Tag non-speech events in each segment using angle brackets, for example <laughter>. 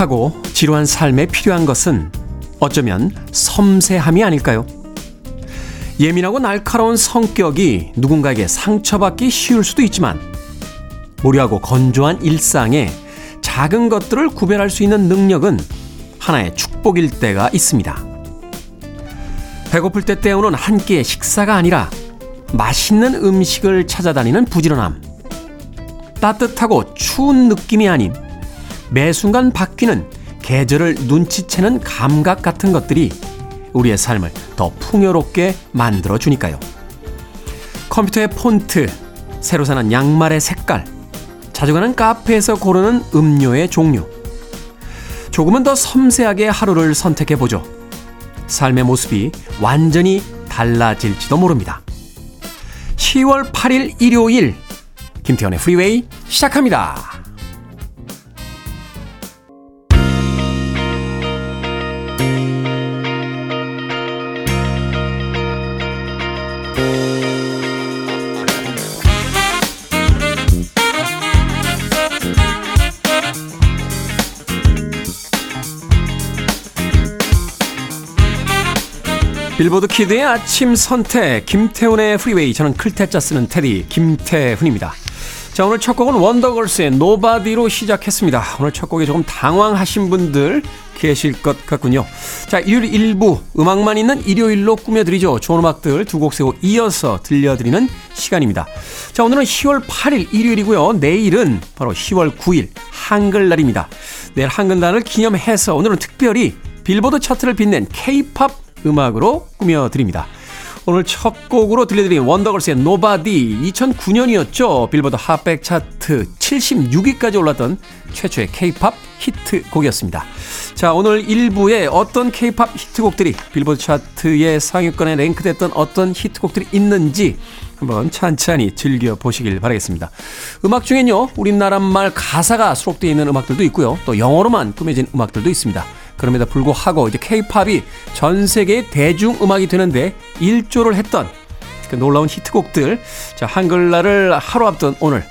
답답하고 지루한 삶에 필요한 것은 어쩌면 섬세함이 아닐까요? 예민하고 날카로운 성격이 누군가에게 상처받기 쉬울 수도 있지만 무료하고 건조한 일상에 작은 것들을 구별할 수 있는 능력은 하나의 축복일 때가 있습니다. 배고플 때 때우는 한 끼의 식사가 아니라 맛있는 음식을 찾아다니는 부지런함. 따뜻하고 추운 느낌이 아닌 매 순간 바뀌는 계절을 눈치채는 감각 같은 것들이 우리의 삶을 더 풍요롭게 만들어 주니까요. 컴퓨터의 폰트, 새로 사는 양말의 색깔, 자주 가는 카페에서 고르는 음료의 종류. 조금은 더 섬세하게 하루를 선택해 보죠. 삶의 모습이 완전히 달라질지도 모릅니다. 10월 8일 일요일 김태현의 프리웨이 시작합니다. 빌보드 키드의 아침 선택 김태훈의 프리웨이 저는 클테짜 쓰는 테디 김태훈입니다. 자 오늘 첫 곡은 원더걸스의 Nobody로 시작했습니다. 오늘 첫 곡에 조금 당황하신 분들 계실 것 같군요. 자 일요일 일부 음악만 있는 일요일로 꾸며드리죠. 좋은 음악들 두 곡 세 곡 이어서 들려드리는 시간입니다. 자 오늘은 10월 8일 일요일이고요. 내일은 바로 10월 9일 한글날입니다. 내일 한글날을 기념해서 오늘은 특별히 빌보드 차트를 빛낸 K-팝 음악으로 꾸며드립니다. 오늘 첫 곡으로 들려드린 원더걸스의 Nobody 2009년이었죠. 빌보드 핫백 차트 76위까지 올랐던 최초의 케이팝 히트곡이었습니다. 자, 오늘 1부에 어떤 케이팝 히트곡들이 빌보드 차트의 상위권에 랭크됐던 어떤 히트곡들이 있는지 한번 찬찬히 즐겨보시길 바라겠습니다. 음악 중엔요, 우리나라 말 가사가 수록되어 있는 음악들도 있고요. 또 영어로만 꾸며진 음악들도 있습니다. 그럼에도 불구하고 이제 케이팝이 전 세계의 대중음악이 되는데 일조를 했던 그 놀라운 히트곡들. 자, 한글날을 하루 앞둔 오늘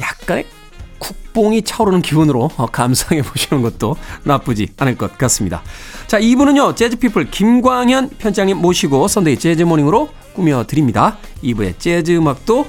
약간의 국뽕이 차오르는 기분으로 어, 감상해 보시는 것도 나쁘지 않을 것 같습니다. 자, 2부는요, 재즈피플 김광현 편장님 모시고 선데이 재즈모닝으로 꾸며드립니다. 2부의 재즈 음악도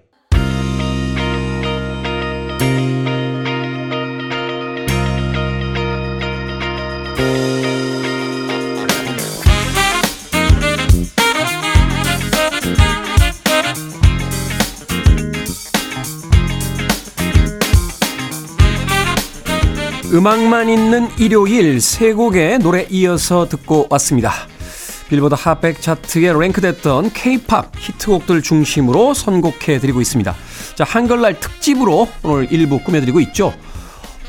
음악만 있는 일요일 세 곡의 노래 이어서 듣고 왔습니다. 빌보드 핫백 차트에 랭크됐던 K-팝 히트곡들 중심으로 선곡해 드리고 있습니다. 자, 한글날 특집으로 오늘 일부 꾸며드리고 있죠.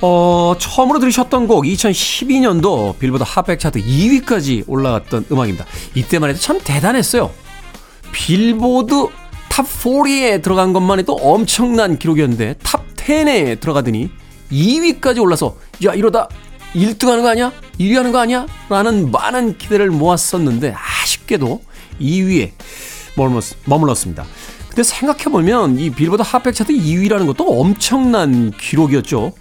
어, 처음으로 들으셨던 곡 2012년도 빌보드 핫백 차트 2위까지 올라갔던 음악입니다. 이때만 해도 참 대단했어요. 빌보드 탑 40에 들어간 것만 해도 엄청난 기록이었는데 탑 10에 들어가더니 2위까지 올라서 야 이러다 1등 하는 거 아니야? 1위 하는 거 아니야? 라는 많은 기대를 모았었는데 아쉽게도 2위에 머물렀습니다. 근데 생각해보면 이 빌보드 핫백 차트 2위라는 것도 엄청난 기록이었죠.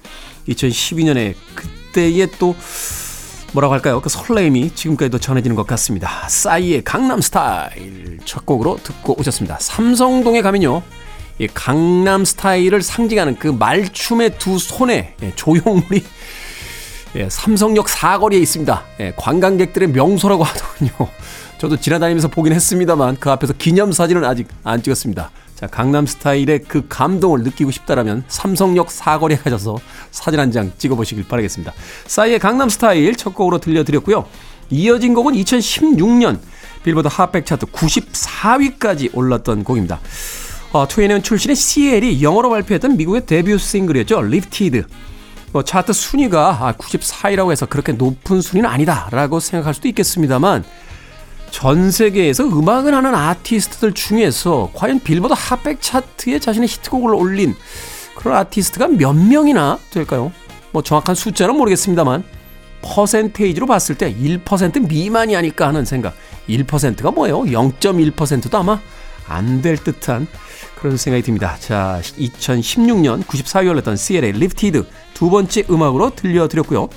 2012년에 그때의 또 뭐라고 할까요? 그 설레임이 지금까지도 전해지는 것 같습니다. 싸이의 강남 스타일 첫 곡으로 듣고 오셨습니다. 삼성동에 가면요. 이 강남 스타일을 상징하는 그 말춤의 두 손에 예, 조형물이 예, 삼성역 사거리에 있습니다. 예, 관광객들의 명소라고 <laughs> 하더군요. 저도 지나다니면서 보긴 했습니다만 그 앞에서 기념사진은 아직 안 찍었습니다. 자, 강남 스타일의 그 감동을 느끼고 싶다라면 삼성역 사거리에 가셔서 사진 한 장 찍어보시길 바라겠습니다. 싸이의 강남 스타일 첫 곡으로 들려드렸고요. 이어진 곡은 2016년 빌보드 핫백 차트 94위까지 올랐던 곡입니다. 어, 2NE1 출신의 CL이 영어로 발표했던 미국의 데뷔 싱글이었죠. Lifted. 뭐 차트 순위가 94위라고 아, 해서 그렇게 높은 순위는 아니다라고 생각할 수도 있겠습니다만 전 세계에서 음악을 하는 아티스트들 중에서 과연 빌보드 핫백 차트에 자신의 히트곡을 올린 그런 아티스트가 몇 명이나 될까요? 뭐 정확한 숫자는 모르겠습니다만 퍼센테이지로 봤을 때 1% 미만이 아닐까 하는 생각. 1%가 뭐예요? 0.1%도 아마 안 될 듯한 그런 생각이 듭니다. 자, 2016년 94위 올렸던 CL의 Lifted 두 번째 음악으로 들려드렸고요.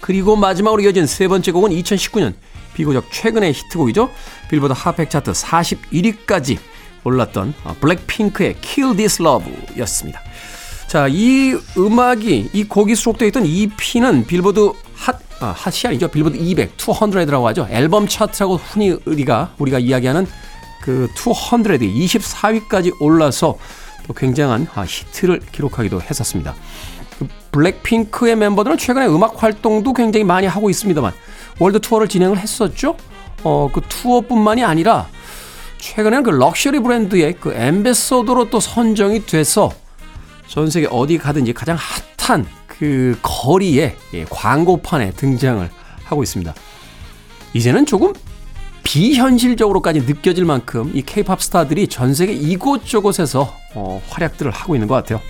그리고 마지막으로 이어진 세 번째 곡은 2019년 비교적 최근의 히트곡이죠. 빌보드 핫백 차트 41위까지 올랐던 어, 블랙핑크의 Kill This Love였습니다. 자, 이 음악이 이 곡이 수록되어 있던 EP는 빌보드 핫 아, 핫이 아니죠. 빌보드 200, 200라고 하죠. 앨범 차트라고 흔히 우리가 우리가 이야기하는 그 200에 24위까지 올라서 또 굉장한 아, 히트를 기록하기도 했었습니다. 그 블랙핑크의 멤버들은 최근에 음악 활동도 굉장히 많이 하고 있습니다만 월드 투어를 진행을 했었죠. 어, 그 투어뿐만이 아니라 최근에는 그 럭셔리 브랜드의 그 ambassador로 또 선정이 돼서 전 세계 어디 가든지 가장 핫한 그 거리에 예, 광고판에 등장을 하고 있습니다. 이제는 조금 비현실적으로까지 느껴질 만큼 이 케이팝 스타들이 전 세계 이곳저곳에서 어, 활약들을 하고 있는 것 같아요.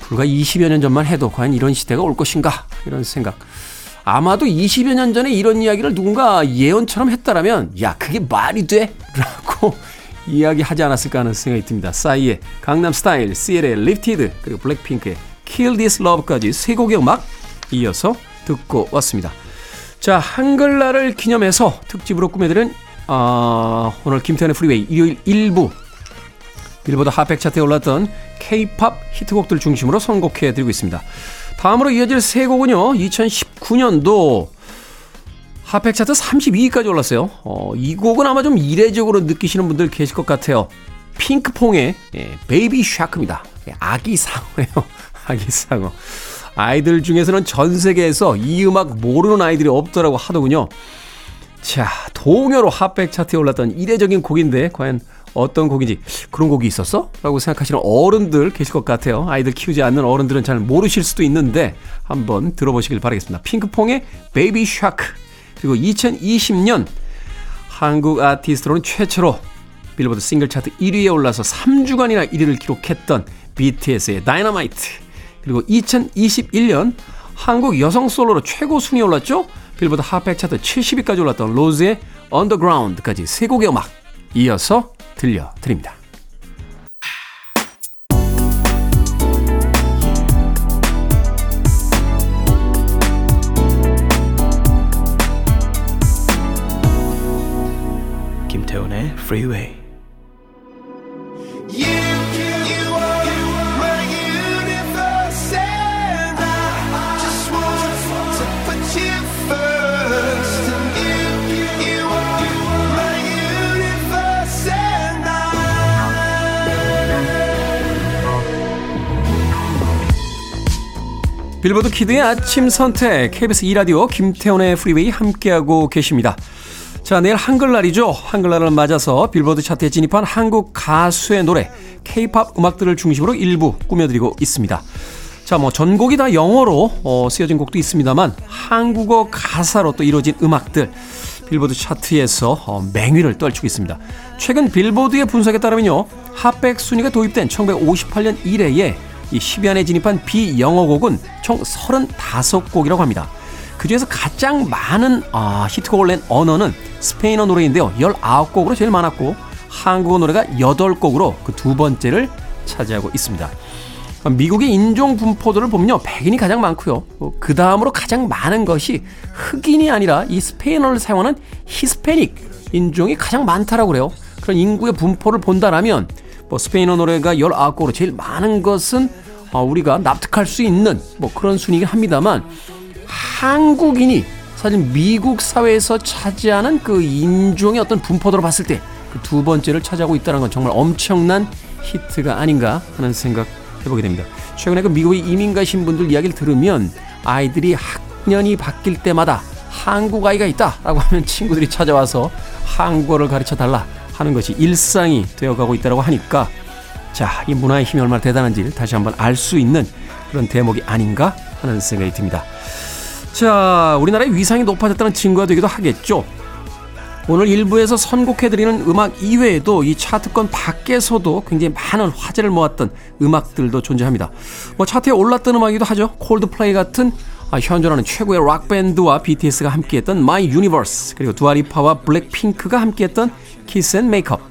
불과 20여 년 전만 해도 과연 이런 시대가 올 것인가 이런 생각. 아마도 20여 년 전에 이런 이야기를 누군가 예언처럼 했다라면 야 그게 말이 돼? 라고 <laughs> 이야기하지 않았을까 하는 생각이 듭니다. 싸이의 강남 스타일, CL의 Lifted 그리고 블랙핑크의 Kill This Love까지 세 곡의 음악 이어서 듣고 왔습니다. 자, 한글날을 기념해서 특집으로 꾸며드린 어, 오늘 김태훈의 Freeway 일요일 1부 빌보드 핫백 차트에 올랐던 K-팝 히트곡들 중심으로 선곡해드리고 있습니다. 다음으로 이어질 세 곡은요. 2019년도 핫백 차트 32위까지 올랐어요. 어, 이 곡은 아마 좀 이례적으로 느끼시는 분들 계실 것 같아요. 핑크퐁의 예, Baby Shark입니다. 예, 아기 상어예요. <laughs> 아기 상어. 아이들 중에서는 전 세계에서 이 음악 모르는 아이들이 없더라고 하더군요. 자, 동요로 핫백 차트에 올랐던 이례적인 곡인데 과연 어떤 곡인지 그런 곡이 있었어? 라고 생각하시는 어른들 계실 것 같아요. 아이들 키우지 않는 어른들은 잘 모르실 수도 있는데 한번 들어보시길 바라겠습니다. 핑크퐁의 Baby Shark 그리고 2020년 한국 아티스트로는 최초로 빌보드 싱글 차트 1위에 올라서 3주간이나 1위를 기록했던 BTS의 Dynamite 그리고 2021년 한국 여성 솔로로 최고 순위 올랐죠? 빌보드 핫백 차트 70위까지 올랐던 로제의 On The Ground까지 세 곡의 음악 이어서 들려드립니다. 김태훈의 Freeway. 빌보드 키드의 아침 선택 KBS 2라디오 김태훈의 프리웨이 함께하고 계십니다. 자, 내일 한글날이죠. 한글날을 맞아서 빌보드 차트에 진입한 한국 가수의 노래, K-팝 음악들을 중심으로 일부 꾸며드리고 있습니다. 자, 뭐 전곡이 다 영어로 어, 쓰여진 곡도 있습니다만 한국어 가사로 또 이루어진 음악들 빌보드 차트에서 어, 맹위를 떨치고 있습니다. 최근 빌보드의 분석에 따르면요. 핫백 순위가 도입된 1958년 이래에 이 10위 안에 진입한 비영어곡은 총 35곡이라고 합니다. 그 중에서 가장 많은 아, 히트곡을 낸 언어는 스페인어 노래인데요. 19곡으로 제일 많았고 한국어 노래가 8곡으로 그 두 번째를 차지하고 있습니다. 미국의 인종 분포도를 보면요. 백인이 가장 많고요. 어, 그 다음으로 가장 많은 것이 흑인이 아니라 이 스페인어를 사용하는 히스패닉 인종이 가장 많다라고 그래요. 그런 인구의 분포를 본다라면 뭐 스페인어 노래가 19곡으로 제일 많은 것은 어, 우리가 납득할 수 있는 뭐 그런 순위긴 합니다만 한국인이 사실 미국 사회에서 차지하는 그 인종의 어떤 분포도로 봤을 때 그 두 번째를 차지하고 있다는 건 정말 엄청난 히트가 아닌가 하는 생각 해보게 됩니다. 최근에 그 미국에 이민 가신 분들 이야기를 들으면 아이들이 학년이 바뀔 때마다 한국 아이가 있다라고 하면 친구들이 찾아와서 한국어를 가르쳐 달라 하는 것이 일상이 되어가고 있다고 하니까 자, 이 문화의 힘이 얼마나 대단한지를 다시 한번 알 수 있는 그런 대목이 아닌가 하는 생각이 듭니다. 자, 우리나라의 위상이 높아졌다는 증거가 되기도 하겠죠. 오늘 일부에서 선곡해드리는 음악 이외에도 이 차트권 밖에서도 굉장히 많은 화제를 모았던 음악들도 존재합니다. 뭐 차트에 올랐던 음악이기도 하죠. 콜드플레이 같은 아, 현존하는 최고의 락 밴드와 BTS가 함께했던 My Universe 그리고 두아리파와 블랙핑크가 함께했던 Kiss and Make Up.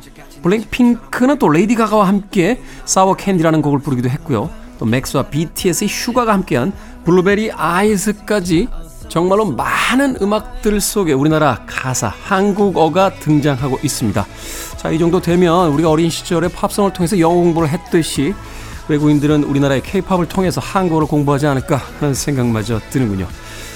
블랙핑크는 또 레이디 가가와 함께 Sour Candy라는 곡을 부르기도 했고요. 또 맥스와 BTS의 슈가가 함께한 Blueberry Eyes까지 정말로 많은 음악들 속에 우리나라 가사, 한국어가 등장하고 있습니다. 자, 이 정도 되면 우리가 어린 시절에 팝송을 통해서 영어 공부를 했듯이 외국인들은 우리나라의 케이팝을 통해서 한국어를 공부하지 않을까 하는 생각마저 드는군요.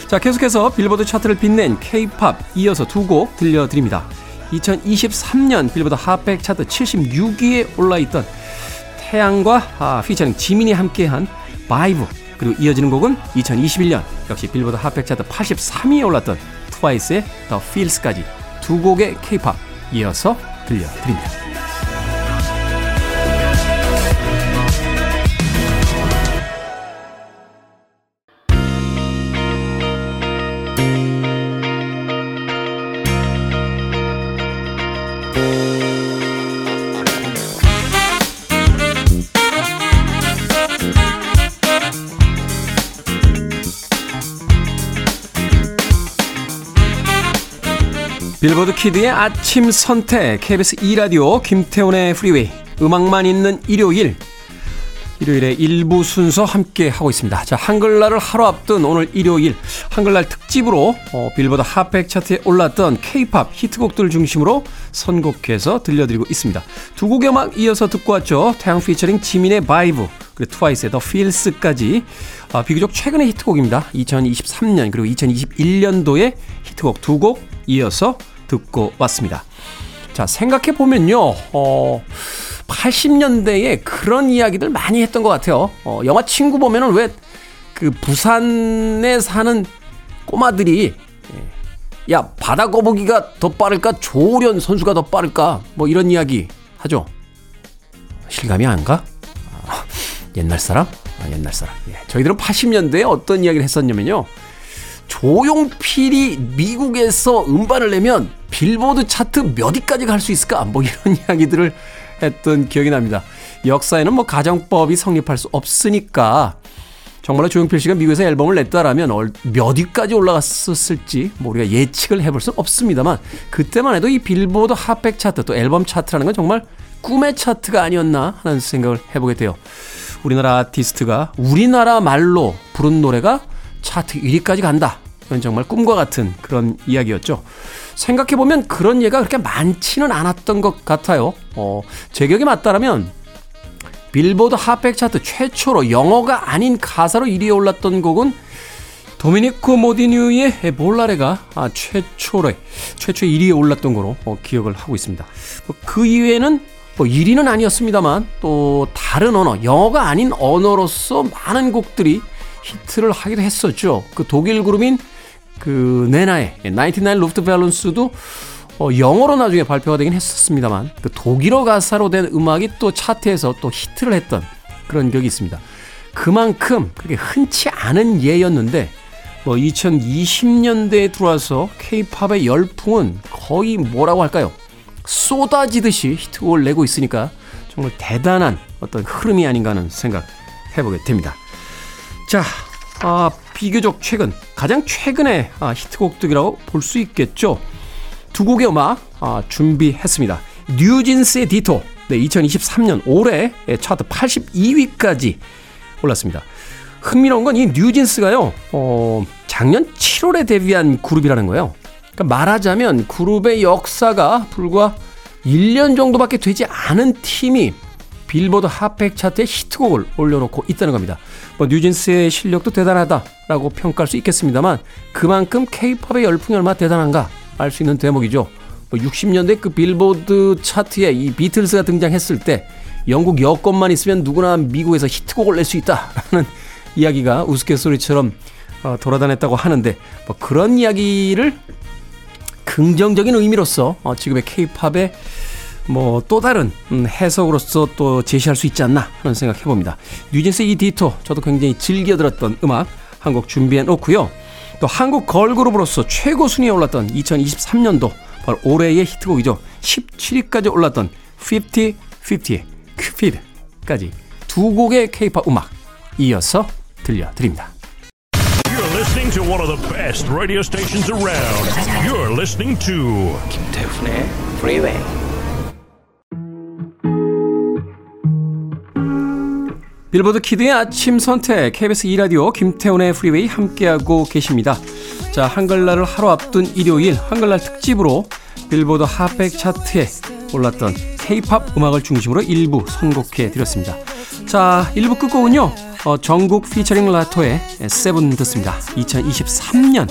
자, 계속해서 빌보드 차트를 빛낸 케이팝 이어서 두 곡 들려드립니다. 2023년 빌보드 핫백 차트 76위에 올라있던 태양과 아, 피처링 지민이 함께한 VIBE 그리고 이어지는 곡은 2021년 역시 빌보드 핫백 차트 83위에 올랐던 트와이스의 The Feels까지 두 곡의 케이팝 이어서 들려드립니다. 빌보드 Kid의 아침 선택 KBS 2라디오 김태훈의 Freeway 음악만 있는 일요일 일요일에 일부 순서 함께 하고 있습니다. 자, 한글날을 하루 앞둔 오늘 일요일 한글날 특집으로 어, 빌보드 핫백 차트에 올랐던 K-팝 히트곡들 중심으로 선곡해서 들려드리고 있습니다. 두 곡의 음악 이어서 듣고 왔죠. 태양 피처링 지민의 VIBE 그리고 트와이스의 The Feels까지 아, 비교적 최근의 히트곡입니다. 2023년 그리고 2021년도의 히트곡 두 곡 이어서 듣고 왔습니다. 자, 생각해보면요, 어, 80년대에 그런 이야기들 많이 했던 것 같아요. 어, 영화 친구 보면은 왜 그 부산에 사는 꼬마들이 예, 야, 바다 거북이가 더 빠를까? 조련 선수가 더 빠를까? 뭐 이런 이야기 하죠. 실감이 안 가? 아, 옛날 사람? 아, 옛날 사람. 예, 저희들은 80년대에 어떤 이야기를 했었냐면요. 조용필이 미국에서 음반을 내면 빌보드 차트 몇 위까지 갈 수 있을까? 뭐 이런 <laughs> 이야기들을 했던 기억이 납니다. 역사에는 뭐 가정법이 성립할 수 없으니까 정말로 조용필 씨가 미국에서 앨범을 냈다라면 몇 위까지 올라갔었을지 뭐 우리가 예측을 해볼 수는 없습니다만 그때만 해도 이 빌보드 핫백 차트 또 앨범 차트라는 건 정말 꿈의 차트가 아니었나 하는 생각을 해보게 돼요. 우리나라 아티스트가 우리나라 말로 부른 노래가 차트 1위까지 간다. 이건 정말 꿈과 같은 그런 이야기였죠. 생각해보면 그런 예가 그렇게 많지는 않았던 것 같아요. 어, 제 기억이 맞다라면 빌보드 핫백 차트 최초로 영어가 아닌 가사로 1위에 올랐던 곡은 도미니코 모디뉴의 몰라레가 아, 최초로 최초 1위에 올랐던 거로 어, 기억을 하고 있습니다. 뭐그 이외에는 뭐 1위는 아니었습니다만 또 다른 언어, 영어가 아닌 언어로서 많은 곡들이 히트를 하기도 했었죠. 그 독일 그룹인 그 네나의 99 Luftballons도 어, 영어로 나중에 발표가 되긴 했었습니다만 그 독일어 가사로 된 음악이 또 차트에서 또 히트를 했던 그런 기억이 있습니다. 그만큼 그게 흔치 않은 예였는데 뭐 2020년대에 들어와서 케이팝의 열풍은 거의 뭐라고 할까요? 쏟아지듯이 히트곡을 내고 있으니까 정말 대단한 어떤 흐름이 아닌가 하는 생각 해보게 됩니다. 자, 아, 비교적 최근, 가장 최근의 아, 히트곡들이라고 볼 수 있겠죠. 두 곡의 음악 아, 준비했습니다. 뉴진스의 디토, 네, 2023년 올해 차트 82위까지 올랐습니다. 흥미로운 건 이 뉴진스가요, 어, 작년 7월에 데뷔한 그룹이라는 거예요. 그러니까 말하자면 그룹의 역사가 불과 1년 정도밖에 되지 않은 팀이 빌보드 핫백 차트에 히트곡을 올려놓고 있다는 겁니다. 뭐 뉴진스의 실력도 대단하다라고 평가할 수 있겠습니다만 그만큼 케이팝의 열풍이 얼마나 대단한가 알 수 있는 대목이죠. 뭐 60년대 그 빌보드 차트에 이 비틀스가 등장했을 때 영국 여권만 있으면 누구나 미국에서 히트곡을 낼 수 있다라는 <laughs> 이야기가 우스갯소리처럼 어, 돌아다녔다고 하는데 뭐 그런 이야기를 긍정적인 의미로서 어, 지금의 케이팝의 뭐 또 다른 음, 해석으로서 또 제시할 수 있지 않나 하는 생각 해봅니다. 뉴진스의 이 디토 저도 굉장히 즐겨 들었던 음악 한 곡 준비해 놓고요. 또 한국 걸그룹으로서 최고 순위에 올랐던 2023년도 바로 올해의 히트곡이죠. 17위까지 올랐던 50-50의 큐피드까지 두 곡의 케이팝 음악 이어서 들려드립니다. You're listening to one of the best radio stations around. You're listening to 김태훈의 Freeway. 빌보드 Kid의 아침 선택 KBS 2라디오 김태훈의 Freeway 함께하고 계십니다. 자, 한글날을 하루 앞둔 일요일 한글날 특집으로 빌보드 핫백 차트에 올랐던 K-팝 음악을 중심으로 일부 선곡해 드렸습니다. 자, 1부 끝곡은요. 어, 전국 피처링 라토의 세븐 듣습니다. 2023년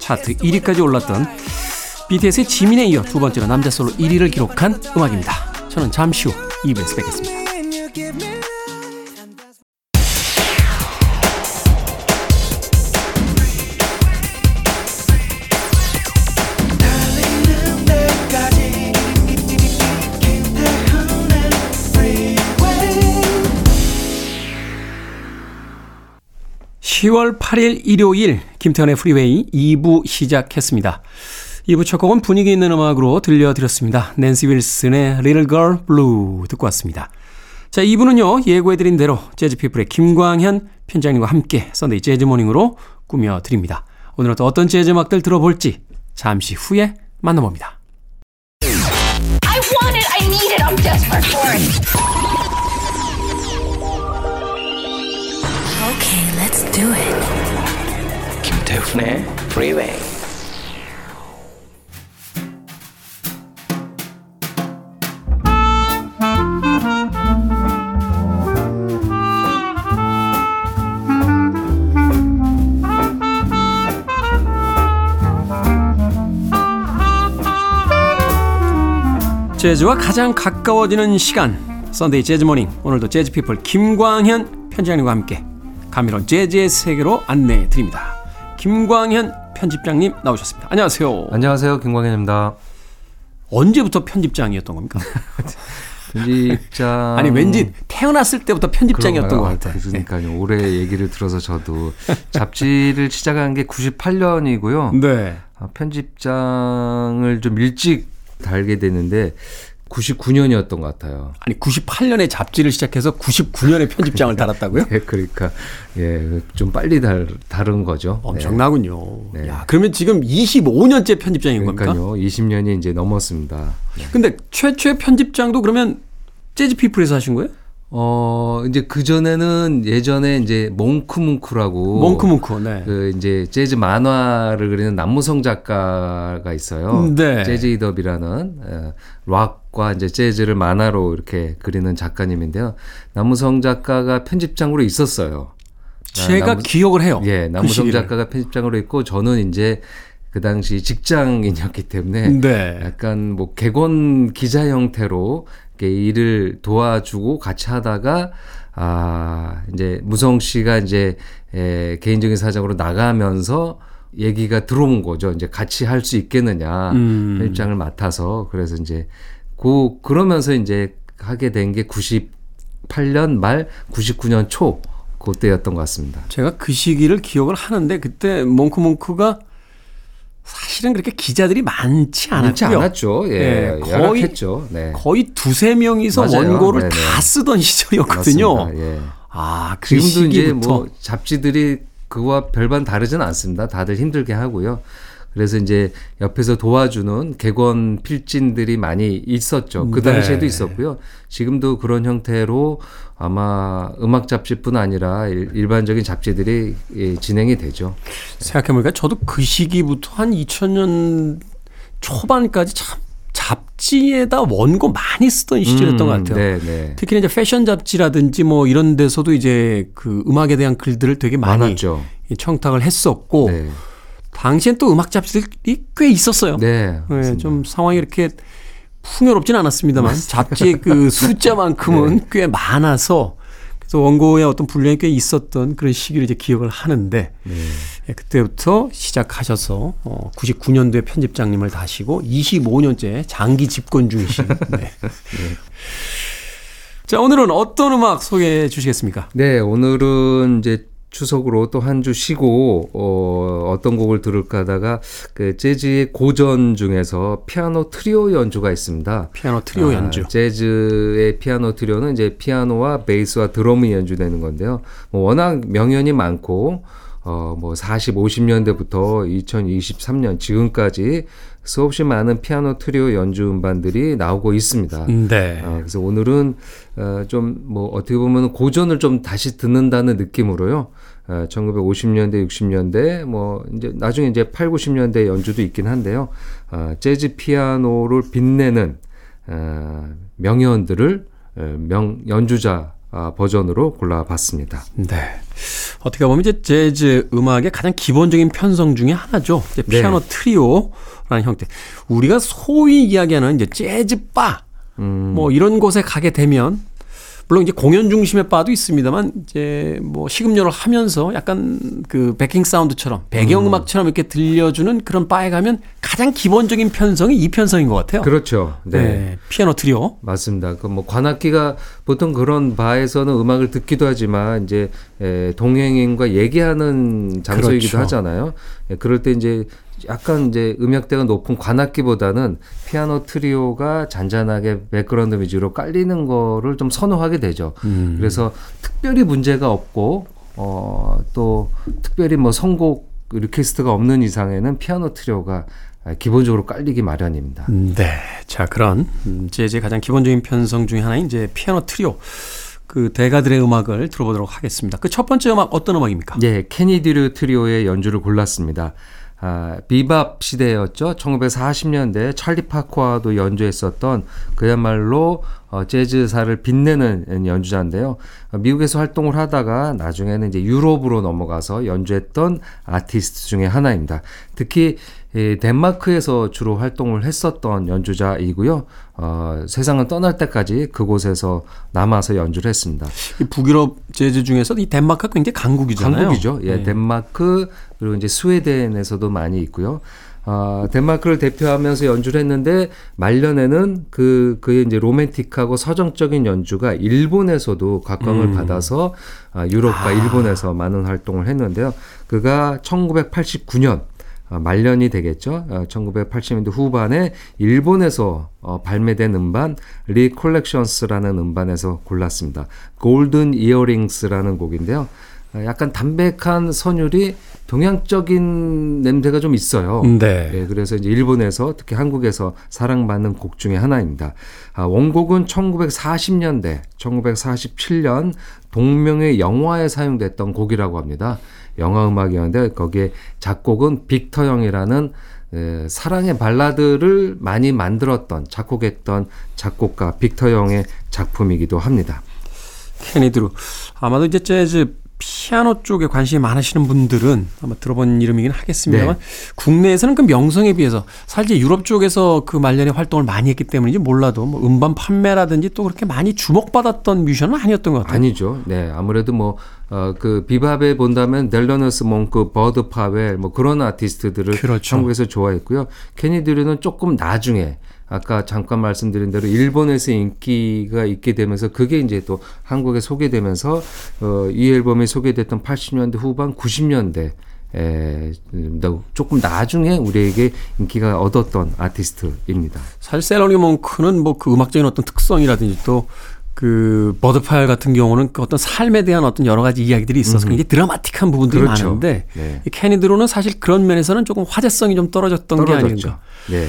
차트 1위까지 올랐던 BTS의 지민에 이어 두 번째로 남자 솔로 1위를 기록한 음악입니다. 저는 잠시 후 2부에서 뵙겠습니다. (10월 8일) 일요일 김태훈의 Freeway 2부 시작했습니다. 2부 첫 곡은 분위기 있는 음악으로 들려드렸습니다. 낸시 윌슨의 Little Girl Blue 듣고 왔습니다. 자, 2부는요, 예고해드린 대로 재즈피플의 김광현 편집장님과 함께 Sunday Jazz Morning으로 꾸며드립니다. 오늘은 또 어떤 재즈 음악들 들어볼지 잠시 후에 만나봅니다. Do it. 김태훈의 Freeway. 재즈와 가장 가까워지는 시간 Sunday Jazz Morning 오늘도 재즈 피플 김광현 편집장님과 함께 감미로운 재즈의 세계로 안내해 드립니다. 김광현 편집장님 나오셨습니다. 안녕하세요. 안녕하세요. 김광현입니다. 언제부터 편집장이었던 겁니까? <laughs> 편집장 아니 왠지 태어났을 때부터 편집장이었던 것 같아요. 그러니까요. 오래 얘기를 들어서 저도 잡지를 시작한 게 98년이고요. 네. 아, 편집장을 좀 일찍 달게 되는데 99년이었던 것 같아요. 아니 98년에 잡지를 시작해서 99년에 편집장을 <laughs> 달았다고요? 네, 그러니까 예, 좀 빨리 달, 다른 거죠. 엄청나군요. 네. 야, 그러면 지금 25년째 편집장인 네. 겁니까? 그러니까요. 20년이 이제 넘었습니다. 근데 최초의 편집장도 그러면 재즈 피플에서 하신 거예요? 어, 이제 그전에는 예전에 이제 몽크뭉크라고 몽크뭉크, 네. 그 이제 재즈 만화를 그리는 남무성 작가가 있어요. 네. 재즈 이덥이라는 에, 락과 이제 재즈를 만화로 이렇게 그리는 작가님인데요. 남무성 작가가 편집장으로 있었어요. 제가 나무- 기억을 해요. 예, 그 남무성 시기를. 작가가 편집장으로 있고 저는 이제 그 당시 직장인이었기 때문에 네. 약간 뭐 객원 기자 형태로 일을 도와주고 같이 하다가 아 이제 무성 씨가 이제 에, 개인적인 사정으로 나가면서 얘기가 들어온 거죠. 이제 같이 할 수 있겠느냐 음. 편집장을 맡아서 그래서 이제 고 그러면서 이제 하게 된 게 98년 말 99년 초 그때였던 것 같습니다. 제가 그 시기를 기억을 하는데 그때 몽크몽크가 사실은 그렇게 기자들이 많지 않았고요. 많지 않았죠. 예, 네, 거의- 열악했죠. 네. 거의 두세 명이서 맞아요. 원고를 네네. 다 쓰던 시절이었거든요. 예. 아, 그 지금도 시기부터 이제 뭐 잡지들이 그와 별반 다르지는 않습니다. 다들 힘들게 하고요. 그래서 이제 옆에서 도와주는 객원 필진들이 많이 있었죠. 그 네. 당시에도 있었고요. 지금도 그런 형태로 아마 음악 잡지뿐 아니라 일- 일반적인 잡지들이 예, 진행이 되죠. 생각해보니까 저도 그 시기부터 한 2000년 초반까지 참 잡지에다 원고 많이 쓰던 시절이었던 것 같아요. 네, 네. 특히 이제 패션 잡지라든지 뭐 이런 데서도 이제 그 음악에 대한 글들을 되게 많이 많았죠. 청탁을 했었고 네. 당시엔 또 음악 잡지들이 꽤 있었어요. 네. 네. 좀 상황이 이렇게 풍요롭진 않았습니다만 잡지의 그 <laughs> 숫자만큼은 네. 꽤 많아서 그래서 원고의 어떤 분량이 꽤 있었던 그런 시기를 이제 기억을 하는데 네. 예, 그때부터 시작하셔서 어, 99년도에 편집장님을 다시고 25년째 장기 집권 중이신. <laughs> 네. 자 오늘은 어떤 음악 소개해 주시겠습니까? 네, 오늘은 이제 추석으로 또 한 주 쉬고 어 어떤 곡을 들을까 하다가 그 재즈의 고전 중에서 피아노 트리오 연주가 있습니다. 피아노 트리오 아, 연주. 재즈의 피아노 트리오는 이제 피아노와 베이스와 드럼이 연주되는 건데요. 뭐 워낙 명연이 많고 어뭐 40, 50년대부터 2023년 지금까지 수없이 많은 피아노 트리오 연주 음반들이 나오고 있습니다. 네. 어, 그래서 오늘은 어, 좀뭐 어떻게 보면 고전을 좀 다시 듣는다는 느낌으로요. 어, 1950년대, 60년대 뭐 이제 나중에 이제 8, 90년대 연주도 있긴 한데요. 어, 재즈 피아노를 빛내는 어, 명연들을 어, 명 연주자 아, 버전으로 골라봤습니다. 네. 어떻게 보면 이제 재즈 음악의 가장 기본적인 편성 중에 하나죠. 이제 네. 피아노 트리오라는 형태. 우리가 소위 이야기하는 이제 재즈 바, 음. 뭐 이런 곳에 가게 되면 물론 이제 공연 중심의 바도 있습니다만 이제 뭐 식음료를 하면서 약간 그 베킹 사운드처럼 배경 음악처럼 이렇게 들려주는 그런 바에 가면 가장 기본적인 편성이 이 편성인 것 같아요. 그렇죠. 네. 네. 피아노 트리오. 맞습니다. 그 뭐 관악기가 보통 그런 바에서는 음악을 듣기도 하지만 이제 에, 동행인과 얘기하는 장소이기도 그렇죠. 하잖아요. 예, 그럴 때 이제 약간 이제 음역대가 높은 관악기보다는 피아노 트리오가 잔잔하게 백그라운드 뮤직으로 깔리는 거를 좀 선호하게 되죠. 음. 그래서 특별히 문제가 없고 어, 또 특별히 뭐 선곡 request가 없는 이상에는 피아노 트리오가 기본적으로 깔리기 마련입니다. 네. 자, 그런 음, 재즈의 가장 기본적인 편성 중에 하나인 이제 피아노 트리오. 그 대가들의 음악을 들어보도록 하겠습니다. 그 첫 번째 음악 어떤 음악입니까? 예, 케니디류 트리오의 연주를 골랐습니다. 아, 비밥 시대였죠. 1940년대 찰리 파커와도 연주했었던 그야말로 어, 재즈사를 빛내는 연주자인데요. 어, 미국에서 활동을 하다가 나중에는 이제 유럽으로 넘어가서 연주했던 아티스트 중에 하나입니다. 특히 이 덴마크에서 주로 활동을 했었던 연주자이고요. 어, 세상을 떠날 때까지 그곳에서 남아서 연주를 했습니다. 이 북유럽 재즈 중에서 이 덴마크가 굉장히 강국이잖아요. 강국이죠. 예, 네. 덴마크 그리고 이제 스웨덴에서도 많이 있고요. 아, 덴마크를 대표하면서 연주를 했는데 말년에는 그 그의 이제 로맨틱하고 서정적인 연주가 일본에서도 각광을 음. 받아서 아, 유럽과 일본에서 많은 활동을 했는데요. 그가 1989년 아, 말년이 되겠죠. 아, 1980년대 후반에 일본에서 어, 발매된 음반 리콜렉션스라는 음반에서 골랐습니다. 골든 이어링스라는 곡인데요. 아, 약간 담백한 선율이 동양적인 냄새가 좀 있어요. 네. 예, 그래서 이제 일본에서 특히 한국에서 사랑받는 곡 중에 하나입니다. 아, 원곡은 1940년대, 1947년 동명의 영화에 사용됐던 곡이라고 합니다. 영화 음악이었는데 거기에 작곡은 빅터 형이라는 에, 사랑의 발라드를 많이 만들었던 작곡했던 작곡가 빅터 형의 작품이기도 합니다. 케니드루. 아마도 이제 재즈 피아노 쪽에 관심이 많으시는 분들은 아마 들어본 이름이긴 하겠습니다만 네. 국내에서는 그 명성에 비해서 사실 유럽 쪽에서 그 말년에 활동을 많이 했기 때문인지 몰라도 뭐 음반 판매라든지 또 그렇게 많이 주목받았던 뮤지션은 아니었던 것 같아요. 아니죠. 네, 아무래도 뭐, 어, 그, 비밥에 본다면 델러너스 몽크, 버드 파웰, 뭐 그런 아티스트들을 그렇죠. 한국에서 좋아했고요. 케니 드류는 조금 나중에, 아까 잠깐 말씀드린 대로 일본에서 인기가 있게 되면서 그게 이제 또 한국에 소개되면서, 어, 이 앨범이 소개됐던 80년대 후반, 90년대, 에, 음, 조금 나중에 우리에게 인기가 얻었던 아티스트입니다. 사실 셀러니 몽크는 뭐 그 음악적인 어떤 특성이라든지 또 그 버드 파웰 같은 경우는 그 어떤 삶에 대한 어떤 여러 가지 이야기들이 있어서 굉장히 드라마틱한 부분들이 그렇죠. 많은데 네. 이 케니 드류는 사실 그런 면에서는 조금 화제성이 좀 떨어졌던 게 아닌가. 네.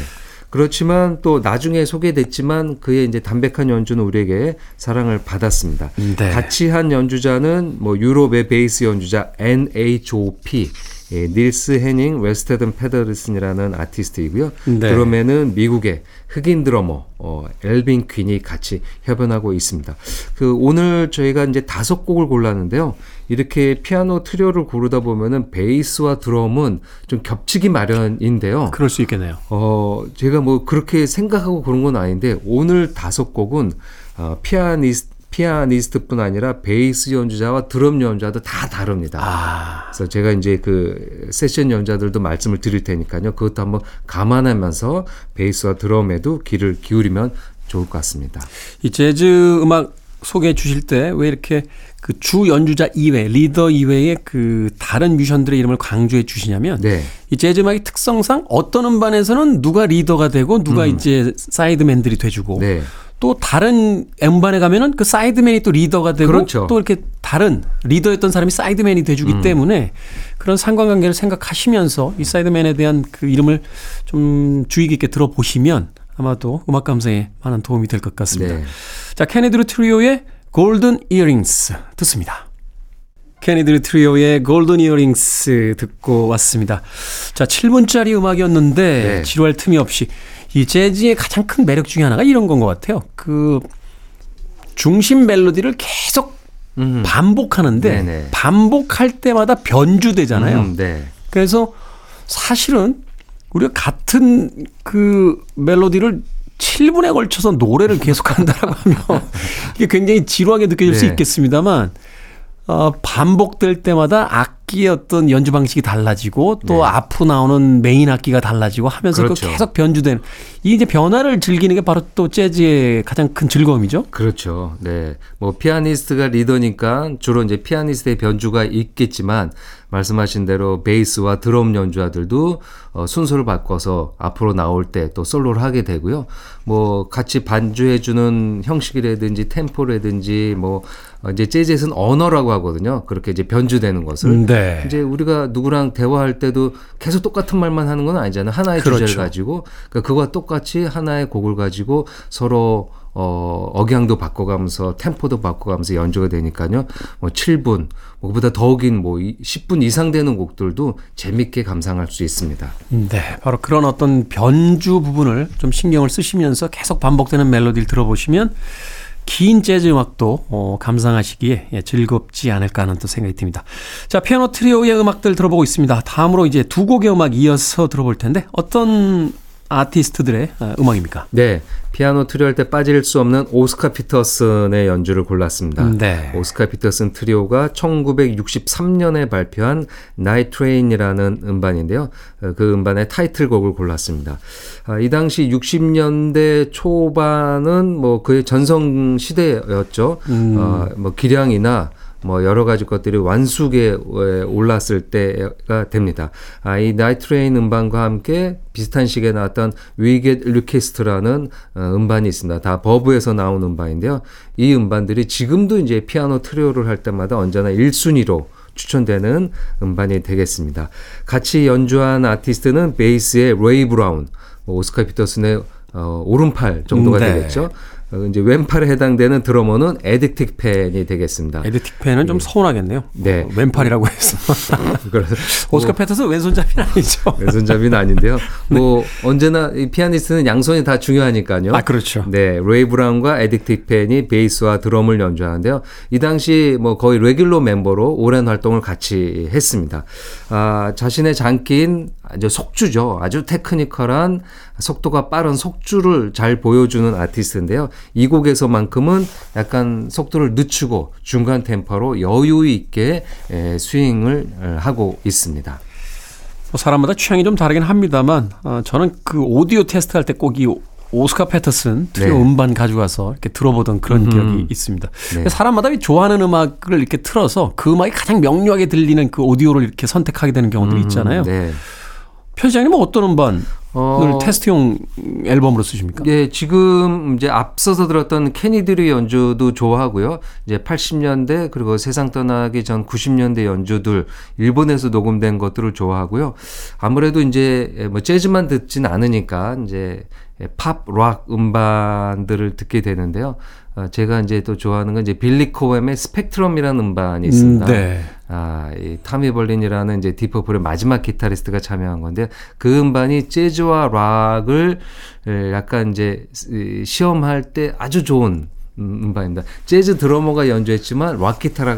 그렇지만 또 나중에 소개됐지만 그의 이제 담백한 연주는 우리에게 사랑을 받았습니다. 네. 같이 한 연주자는 뭐 유럽의 베이스 연주자 NHOP 예, 닐스 헤닝 외르스테드 페데르센이라는 아티스트이고요. 네. 드럼에는 미국의 흑인 드러머 어, 엘빈 퀸이 같이 협연하고 있습니다. 그 오늘 저희가 이제 다섯 곡을 골랐는데요. 이렇게 피아노 트리오를 고르다 보면은 베이스와 드럼은 좀 겹치기 마련인데요. 그럴 수 있겠네요. 어, 제가 뭐 그렇게 생각하고 그런 건 아닌데 오늘 다섯 곡은 어, 피아니스트 피아니스트뿐 아니라 베이스 연주자와 드럼 연주자도 다 다릅니다. 아, 그래서 제가 이제 그 세션 연주자들도 말씀을 드릴 테니까요. 그것도 한번 감안하면서 베이스와 드럼에도 귀를 기울이면 좋을 것 같습니다. 이 재즈 음악 소개해 주실 때 왜 이렇게 그 주 연주자 이외, 리더 이외에 그 다른 뮤지션들의 이름을 강조해 주시냐면 네. 이 재즈 음악의 특성상 어떤 음반에서는 누가 리더가 되고 누가 이제 sideman들이 돼주고 네. 또 다른 음반에 가면은 그 sideman이 또 리더가 되고 그렇죠. 또 이렇게 다른 리더였던 사람이 sideman이 돼주기 음. 때문에 그런 상관관계를 생각하시면서 이 sideman에 대한 그 이름을 좀 주의 깊게 들어보시면 아마도 음악 감상에 많은 도움이 될 것 같습니다. 네. 자, 케니 드류 트리오의 Golden Earrings 듣습니다. 케니 드류 트리오의 Golden Earrings 듣고 왔습니다. 자, 7분짜리 음악이었는데 네. 지루할 틈이 없이 이 재즈의 가장 큰 매력 중에 하나가 이런 건 것 같아요. 그 중심 멜로디를 계속 음. 반복하는데 네네. 반복할 때마다 변주되잖아요. 음, 네. 그래서 사실은 우리가 같은 그 멜로디를 7분에 걸쳐서 노래를 계속 한다라고 <laughs> 하면 이게 굉장히 지루하게 느껴질 수 네. 있겠습니다.만 어, 반복될 때마다 악 기의 어떤 연주 방식이 달라지고 또 네. 앞으로 나오는 메인 악기가 달라지고 하면서 그 그렇죠. 계속 변주되는 이 이제 변화를 즐기는 게 바로 또 재즈의 가장 큰 즐거움이죠. 그렇죠. 네. 뭐 피아니스트가 리더니까 주로 이제 피아니스트의 변주가 있겠지만 말씀하신 대로 베이스와 드럼 연주자들도 어, 순서를 바꿔서 앞으로 나올 때 또 솔로를 하게 되고요. 뭐 같이 반주해 주는 형식이라든지 템포라든지 뭐 어, 이제 재즈에서는 언어라고 하거든요. 그렇게 이제 변주되는 것을 네. 이제 우리가 누구랑 대화할 때도 계속 똑같은 말만 하는 건 아니잖아요. 하나의 그렇죠. 주제를 가지고 그러니까 그와 똑같이 하나의 곡을 가지고 서로 어, 억양도 바꿔가면서 템포도 바꿔가면서 연주가 되니까요. 뭐 7분, 뭐 그보다 더 긴 뭐 10분 이상 되는 곡들도 재밌게 감상할 수 있습니다. 네, 바로 그런 어떤 변주 부분을 좀 신경을 쓰시면서 계속 반복되는 멜로디를 들어보시면 긴 재즈 음악도 어, 감상하시기에 예, 즐겁지 않을까 하는 또 생각이 듭니다. 자, 피아노 트리오의 음악들 들어보고 있습니다. 다음으로 이제 두 곡의 음악 이어서 들어볼 텐데 어떤 아티스트들의 어, 음악입니까? 네. 피아노 트리오 할 때 빠질 수 없는 오스카 피터슨의 연주를 골랐습니다. 네. 오스카 피터슨 트리오가 1963년에 발표한 Night Train이라는 음반인데요. 어, 그 음반의 타이틀곡을 골랐습니다. 아, 이 당시 60년대 초반은 뭐 그의 전성 시대였죠. 어, 뭐 기량이나 뭐 여러 가지 것들이 완숙에 올랐을 때가 됩니다. 아, 이 Night Train 음반과 함께 비슷한 시기에 나왔던 We Get Requests라는 어, 음반이 있습니다. 다 버브에서 나온 음반인데요. 이 음반들이 지금도 이제 피아노 트리오를 할 때마다 언제나 1순위로 추천되는 음반이 되겠습니다. 같이 연주한 아티스트는 베이스의 레이 브라운, 뭐 오스카 피터슨의 어, 오른팔 정도가 네. 되겠죠. 어, 이제 왼팔에 해당되는 드러머는 에드 틱펜이 되겠습니다. 에드 틱펜은 좀 서운하겠네요. 네. 어, 왼팔이라고 해서. <laughs> <laughs> 오스카 피터슨 왼손잡이는 아니죠. <laughs> 왼손잡이는 아닌데요. 뭐 언제나 이 피아니스트는 양손이 다 중요하니까요. 아, 그렇죠. 네, 레이 브라운과 에드 틱펜이 베이스와 드럼을 연주하는데요. 이 당시 뭐 거의 레귤러 멤버로 오랜 활동을 같이 했습니다. 아, 자신의 장기인 아주 속주죠. 아주 technical한 속도가 빠른 속주를 잘 보여주는 아티스트인데요. 이 곡에서만큼은 약간 속도를 늦추고 중간 템포로 여유 있게 에, 스윙을 어, 하고 있습니다. 뭐 사람마다 취향이 좀 다르긴 합니다만 어, 저는 그 오디오 테스트 할 때 꼭 이 오스카 패터슨 트리오 네. 음반 가져가서 이렇게 들어보던 그런 기억이 있습니다. 네. 사람마다 이 좋아하는 음악을 이렇게 틀어서 그 음악이 가장 명료하게 들리는 그 오디오를 이렇게 선택하게 되는 경우들이 있잖아요. 네. 편집장님은 어떤 음반을 어, 테스트용 앨범으로 쓰십니까? 예, 지금 이제 앞서서 들었던 케니드리 연주도 좋아하고요. 이제 80년대 그리고 세상 떠나기 전 90년대 연주들 일본에서 녹음된 것들을 좋아하고요. 아무래도 이제 뭐 재즈만 듣진 않으니까 이제 팝, 락 음반들을 듣게 되는데요. 어, 제가 이제 또 좋아하는 건 이제 빌리 코햄의 Spectrum이라는 음반이 있습니다. 음, 네. 아, 이 타미 볼린이라는 이제 딥 퍼플의 마지막 기타리스트가 참여한 건데 그 음반이 재즈와 락을 에, 약간 이제 이, 시험할 때 아주 좋은 음, 음반입니다. 재즈 드러머가 연주했지만 락 기타가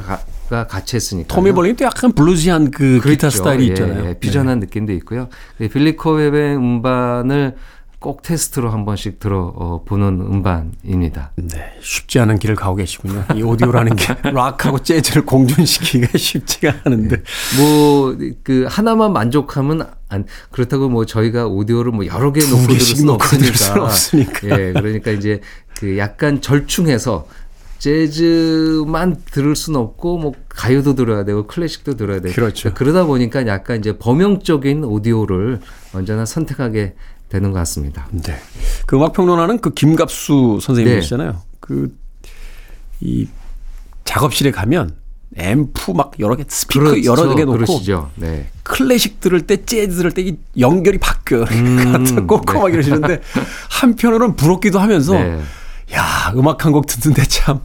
가 같이 했으니까. 토미 벌린도 약간 블루지한 그 기타 스타일이 예, 있잖아요. 예, 퓨전한 느낌도 있고요. 이 빌리 코웹의 음반을 꼭 테스트로 한 번씩 들어보는 음반입니다. 네, 쉽지 않은 길을 가고 계시군요. 이 오디오라는 게 <laughs> 락하고 재즈를 공존시키기가 <laughs> 쉽지가 않은데. 뭐 그 하나만 만족하면 안 그렇다고 뭐 저희가 오디오를 뭐 여러 개 들을 놓고 들을 수는 없으니까. 없으니까. 예, 그러니까 이제 그 약간 절충해서 재즈만 들을 수는 없고 뭐 가요도 들어야 되고 클래식도 들어야 되고 그렇죠. 그러다 보니까 약간 이제 범용적인 오디오를 언제나 선택하게 되는 것 같습니다. 네. 그 음악 평론하는 그 김갑수 선생님이시잖아요. 그이 작업실에 가면 앰프 막 여러 개 스피커 여러 개 놓고 그렇죠. 그러시죠. 네. 클래식 들을 때 재즈 들을 때 이 연결이 바뀌어요. 음, 꼭 네. 막 이러시는데 <laughs> 한편으로는 부럽기도 하면서 네. 야 음악 한 곡 듣는데 참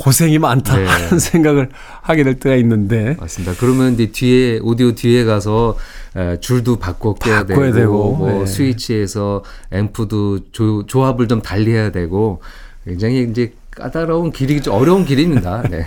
고생이 많다 네. 하는 <laughs> 생각을 하게 될 때가 있는데 맞습니다. 그러면 이제 뒤에 오디오 뒤에 가서 에, 줄도 바꿔 껴야 되고, 바꿔야 되고, 뭐 네. 스위치에서 앰프도 조, 조합을 좀 달리해야 되고 굉장히 이제 까다로운 길이 좀 어려운 길입니다. 네.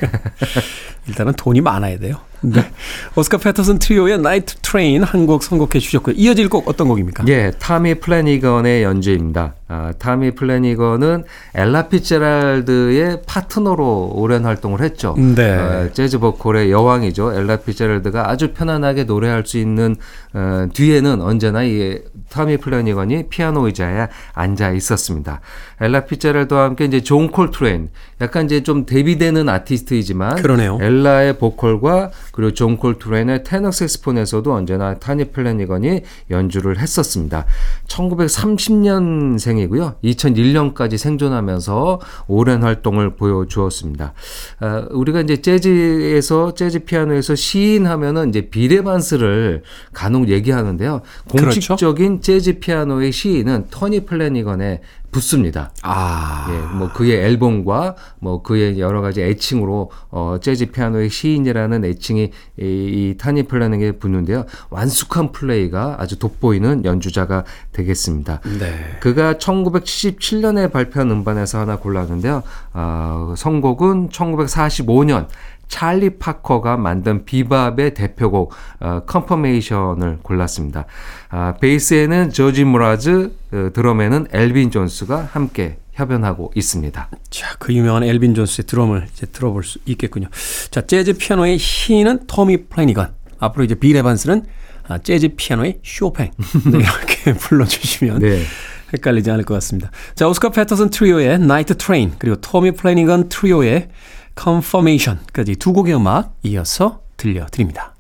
<laughs> 일단은 돈이 많아야 돼요. 네. 오스카 피터슨 트리오의 Night Train 한 곡 선곡해 주셨고요. 이어질 곡 어떤 곡입니까? 예, 타미 플래니건의 연주입니다. 아, 타미 플래니건은 엘라 피제랄드의 파트너로 오랜 활동을 했죠. 네. 어, 재즈 보컬의 여왕이죠. 엘라 피제랄드가 아주 편안하게 노래할 수 있는 어, 뒤에는 언제나 이 타미 플래니건이 피아노 의자에 앉아 있었습니다. 엘라 피제랄드와 함께 이제 존 콜트레인, 약간 이제 좀 대비되는 아티스트이지만 그러네요. 엘라의 보컬과 그리고 존 콜트레인의 테너 색소폰에서도 언제나 타미 플래니건이 연주를 했었습니다. 1930년생이고요. 2001년까지 생존하면서 오랜 활동을 보여주었습니다. 아, 우리가 이제 재즈에서 재즈 피아노에서 시인 하면은 이제 빌 에반스를 간혹 얘기하는데요. 그렇죠. 공식적인 재즈 피아노의 시인은 토미 플래니건에 붙습니다. 아. 예, 뭐 그의 앨범과 뭐 그의 여러 가지 애칭으로 어 재즈 피아노의 시인이라는 애칭이 이, 이 토미 플래니건에 붙는데요. 완숙한 플레이가 아주 돋보이는 연주자가 되겠습니다. 네. 그가 1977년에 발표한 음반에서 하나 골랐는데요. 아, 선곡은 1945년 찰리 파커가 만든 비밥의 대표곡 어, Confirmation을 골랐습니다. 아, 베이스에는 조지 무라즈, 어, 드럼에는 엘빈 존스가 함께 협연하고 있습니다. 자, 그 유명한 엘빈 존스의 드럼을 이제 들어볼 수 있겠군요. 자, 재즈 피아노의 시인은 토미 플래니건. 앞으로 이제 빌 에반스는 아, 재즈 피아노의 쇼팽. <laughs> 네, 이렇게 불러주시면 네. 헷갈리지 않을 것 같습니다. 자, 오스카 피터슨 트리오의 Night Train 그리고 토미 플래니건 트리오의 Confirmation까지 두 곡의 음악 이어서 들려드립니다.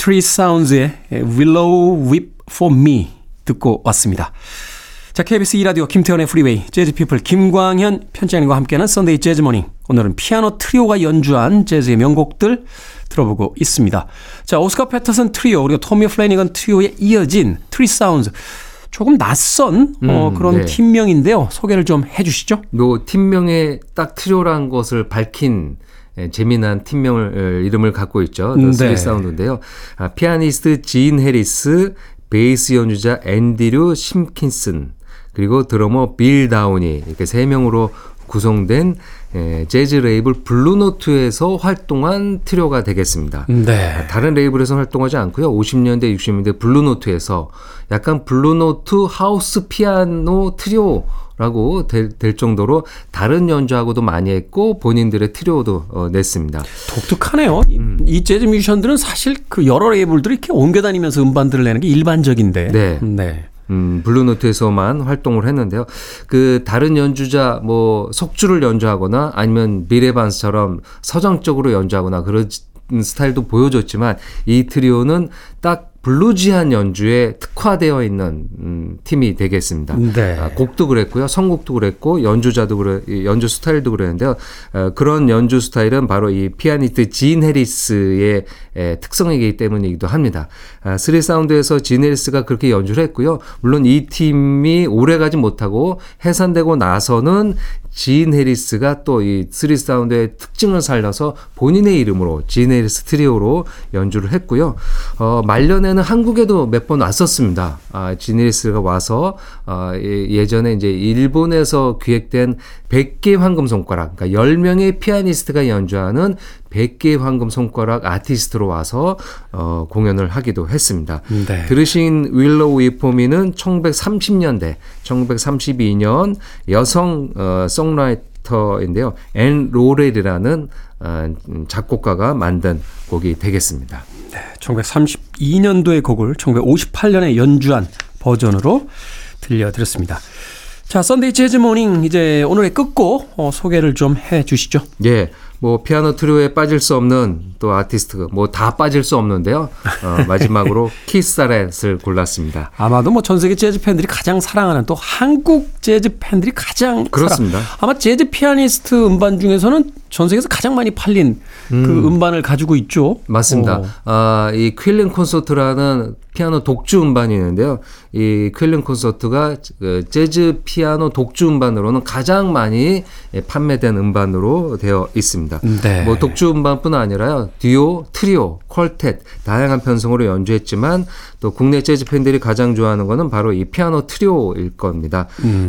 Three Sounds의 Willow Weep for Me 듣고 왔습니다. 자, KBS 2라디오 김태훈의 프리웨이, 재즈피플 김광현 편집장님과 함께하는 Sunday Jazz Morning. 오늘은 피아노 트리오가 연주한 재즈의 명곡들 들어보고 있습니다. 자, 오스카 피터슨 트리오, 그리고 토미 플래니건 트리오에 이어진 Three Sound. 조금 낯선 어, 음, 그런 네. 팀명인데요. 소개를 좀 해주시죠. 뭐 팀명에 딱 트리오라는 것을 밝힌 예, 재미난 팀명을 어, 이름을 갖고 있죠. 네. The Three Sound인데요. 아, 피아니스트 진 해리스, 베이스 연주자 앤드류 심킨스, 그리고 드러머 빌 다우디 이렇게 세 명으로 구성된 예, 재즈 레이블 블루노트에서 활동한 트리오가 되겠습니다. 네. 다른 레이블에서 활동하지 않고요. 50년대, 60년대 블루노트에서 약간 블루노트 하우스 피아노 트리오 라고 될, 될 정도로 다른 연주하고도 많이 했고 본인들의 트리오도 어, 냈습니다. 독특하네요. 이- 이 재즈 뮤지션들은 사실 그 여러 레이블들이 이렇게 옮겨 다니면서 음반들을 내는 게 일반적인데. 네. 네. 음, 블루노트에서만 활동을 했는데요. 그 다른 연주자 뭐 속주를 연주하거나 아니면 빌 에반스처럼 서정적으로 연주하거나 그런 스타일도 보여줬지만 이 트리오는 딱 bluesy한 연주에 특화되어 있는 음, 팀이 되겠습니다. 네. 아, 곡도 그랬고요, 선곡도 그랬고 연주자도 그래, 이 연주 스타일도 그랬는데요. 어, 그런 연주 스타일은 바로 이 피아니스트 진 해리스의 에, 특성이기 때문이기도 합니다. 아, Three Sound에서 진 해리스가 그렇게 연주를 했고요. 물론 이 팀이 오래가지 못하고 해산되고 나서는 진 해리스가 또 이 Three Sound의 특징을 살려서 본인의 이름으로 진 해리스 트리오로 연주를 했고요. 어, 말년에는 한국에도 몇 번 왔었습니다. 아, 진 해리스가 와서 어, 예- 예전에 이제 일본에서 기획된 100개 황금 손가락, 그러니까 10명의 피아니스트가 연주하는 100개 황금 손가락 아티스트로 와서 어, 공연을 하기도 했습니다. 네. 들으신 Willow Weep for Me는 1930년대, 1932년 여성 어, songwriter인데요. 앤 로넬이라는 어, 음, 작곡가가 만든 곡이 되겠습니다. 1932년도의 곡을 1958년에 연주한 버전으로 들려드렸습니다. 자, Sunday Jazz Morning 이제 오늘의 끝곡 어, 소개를 좀 해 주시죠. 예. 뭐 피아노 트리오에 빠질 수 없는 또 아티스트 뭐 다 빠질 수 없는데요. 어, <laughs> 마지막으로 키스 자렛을 골랐습니다. 아마도 뭐 전 세계 재즈 팬들이 가장 사랑하는 또 한국 재즈 팬들이 가장 그렇습니다. 사랑- 아마 재즈 피아니스트 음반 중에서는 전 세계에서 가장 많이 팔린 그 음반을 가지고 있죠. 맞습니다. 어. 아, 이 쾰른 콘서트라는 피아노 독주 음반이 있는데요. 이 쾰른 콘서트가 그 재즈 피아노 독주 음반으로는 가장 많이 예, 판매된 음반으로 되어 있습니다. 네. 뭐 독주 음반뿐 아니라요. 듀오, 트리오, quartet 다양한 편성으로 연주했지만 또 국내 재즈 팬들이 가장 좋아하는 거는 바로 이 피아노 트리오일 겁니다.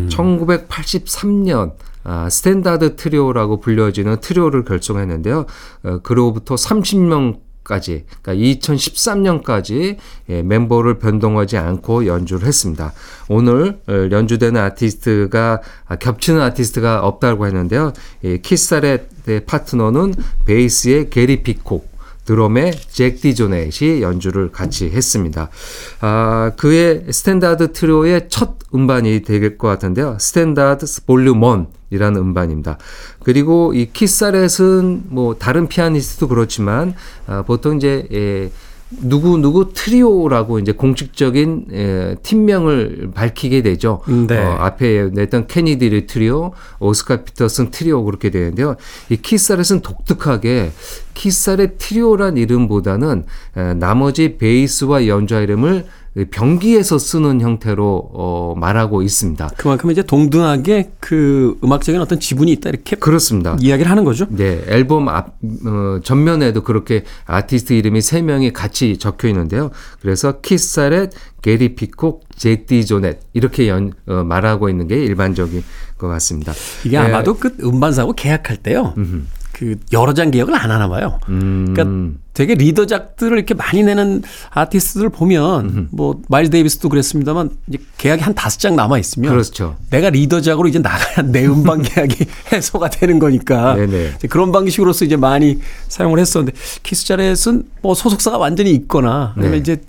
1983년 아, 스탠다드 트리오라고 불려지는 트리오를 결성했는데요. 어, 그로부터 30년까지, 그러니까 2013년까지 예, 멤버를 변동하지 않고 연주를 했습니다. 오늘 어, 연주되는 아티스트가 아, 겹치는 아티스트가 없다고 했는데요. 예, 키스 자렛의 파트너는 베이스의 게리 피콕, 드럼의 잭 디조넷이 연주를 같이 했습니다. 아, 그의 스탠다드 트리오의 첫 음반이 될것 같은데요. Standard Volume 1 이라는 음반입니다. 그리고 이 키스 자렛은 뭐 다른 피아니스트도 그렇지만 아, 보통 이제 예, 누구 누구 트리오라고 이제 공식적인 예, 팀명을 밝히게 되죠. 네. 어, 앞에 냈던 케니 드류 트리오, 오스카 피터슨 트리오 그렇게 되는데요. 이 키스 자렛은 독특하게 키스 자렛 트리오란 이름보다는 에, 나머지 베이스와 연주자 이름을 병기해서 쓰는 형태로 어, 말하고 있습니다. 그만큼 이제 동등하게 그 음악적인 어떤 지분이 있다 이렇게 그렇습니다. 이야기를 하는 거죠. 네, 앨범 앞 어, 전면에도 그렇게 아티스트 이름이 세 명이 같이 적혀 있는데요. 그래서 키스 자렛, 게리 피콕, 잭 디조넷 이렇게 연, 어, 말하고 있는 게 일반적인 것 같습니다. 이게 네, 아마도 그 음반사하고 계약할 때요. 그 여러 장 계약을 안 하나 봐요. 음, 그러니까 되게 리더작들을 이렇게 많이 내는 아티스트들 보면 뭐 마일스 데이비스도 그랬습니다만 이제 계약이 한 다섯 장 남아 있으면 그렇죠. 내가 리더작으로 이제 나가야 내 음반 <laughs> 계약이 해소가 되는 거니까 그런 방식으로서 이제 많이 사용을 했었는데 키스 자렛은 뭐 소속사가 완전히 있거나 아니면 네. 이제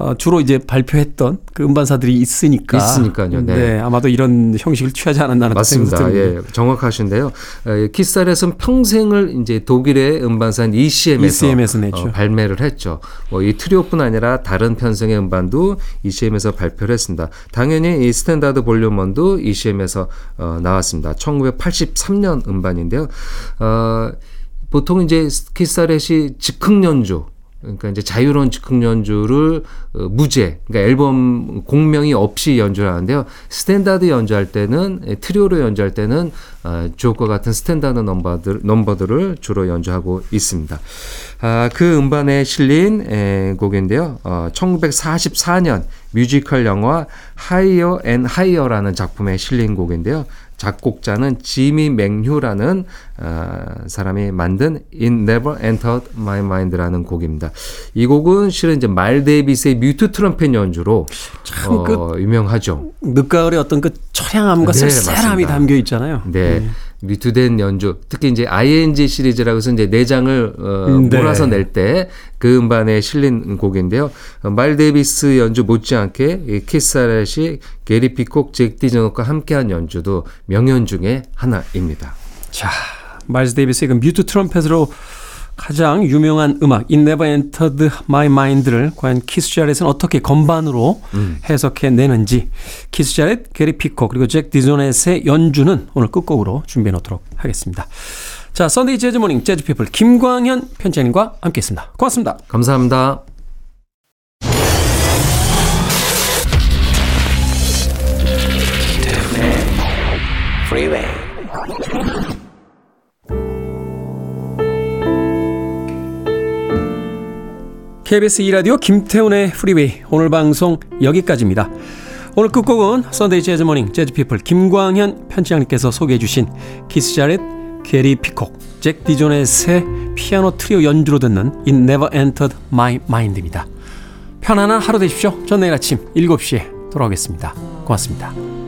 어, 주로 이제 발표했던 그 음반사들이 있으니까. 있으니까요, 네. 아마도 이런 형식을 취하지 않았나는 맞습니다. 예. 정확하신데요. 어, 키스 자렛은 평생을 이제 독일의 음반사인 ECM에서, ECM에서 냈죠. 발매를 했죠. 뭐 이 트리오뿐 아니라 다른 편성의 음반도 ECM에서 발표를 했습니다. 당연히 이 스탠다드 볼륨 1도 ECM에서 어, 나왔습니다. 1983년 음반인데요. 어, 보통 이제 키스 자렛의 즉흥 연주 그러니까 이제 자유로운 즉흥 연주를 어, 무제, 그러니까 앨범 곡명이 없이 연주를 하는데요. 스탠다드 연주할 때는 예, 트리오로 연주할 때는 어, 주옥과 같은 스탠다드 넘버들 넘버들을 주로 연주하고 있습니다. 아, 그 음반에 실린 에, 곡인데요. 어, 1944년 뮤지컬 영화 Higher and Higher라는 작품에 실린 곡인데요. 작곡자는 지미 맥휴라는 어, 사람이 만든 It Never Entered My Mind라는 곡입니다. 이 곡은 실은 이제 마일스 데이비스의 뮤트 트럼펫 연주로 어, 그- 유명하죠. 늦가을의 어떤 그 처량함과 네, 쓸쓸함이 맞습니다. 담겨 있잖아요. 네. 뮤트된 연주, 특히 이제 ING 시리즈라고 해서 이제 네 장을 어, 음, 네. 몰아서 낼 때 그 음반에 실린 곡인데요. 어, 마일스 데이비스 연주 못지않게 이 키스 자렛이 게리 피콕, 잭 디조넷과 함께한 연주도 명연 중에 하나입니다. 자, 마일스 데이비스의 그 뮤트 트럼펫으로 가장 유명한 음악 It Never Entered My Mind를 과연 키스 자렛은 어떻게 건반으로 해석해 내는지 키스 자렛, 게리 피콕 그리고 잭 디조넷의 연주는 오늘 끝곡으로 준비해 놓도록 하겠습니다. 자, Sunday Jazz Morning 재즈 피플 김광현 편집장님과 함께했습니다. 고맙습니다. 감사합니다. Freeway. KBS 2라디오 김태훈의 Freeway 오늘 방송 여기까지입니다. 오늘 끝곡은 Sunday Jazz Morning 재즈 피플 김광현 편집장님께서 소개해 주신 키스 자렛, 게리 피콕, 잭 디조넷의 피아노 트리오 연주로 듣는 It Never Entered My Mind입니다. 편안한 하루 되십시오. 전 내일 아침 7시에 돌아오겠습니다. 고맙습니다.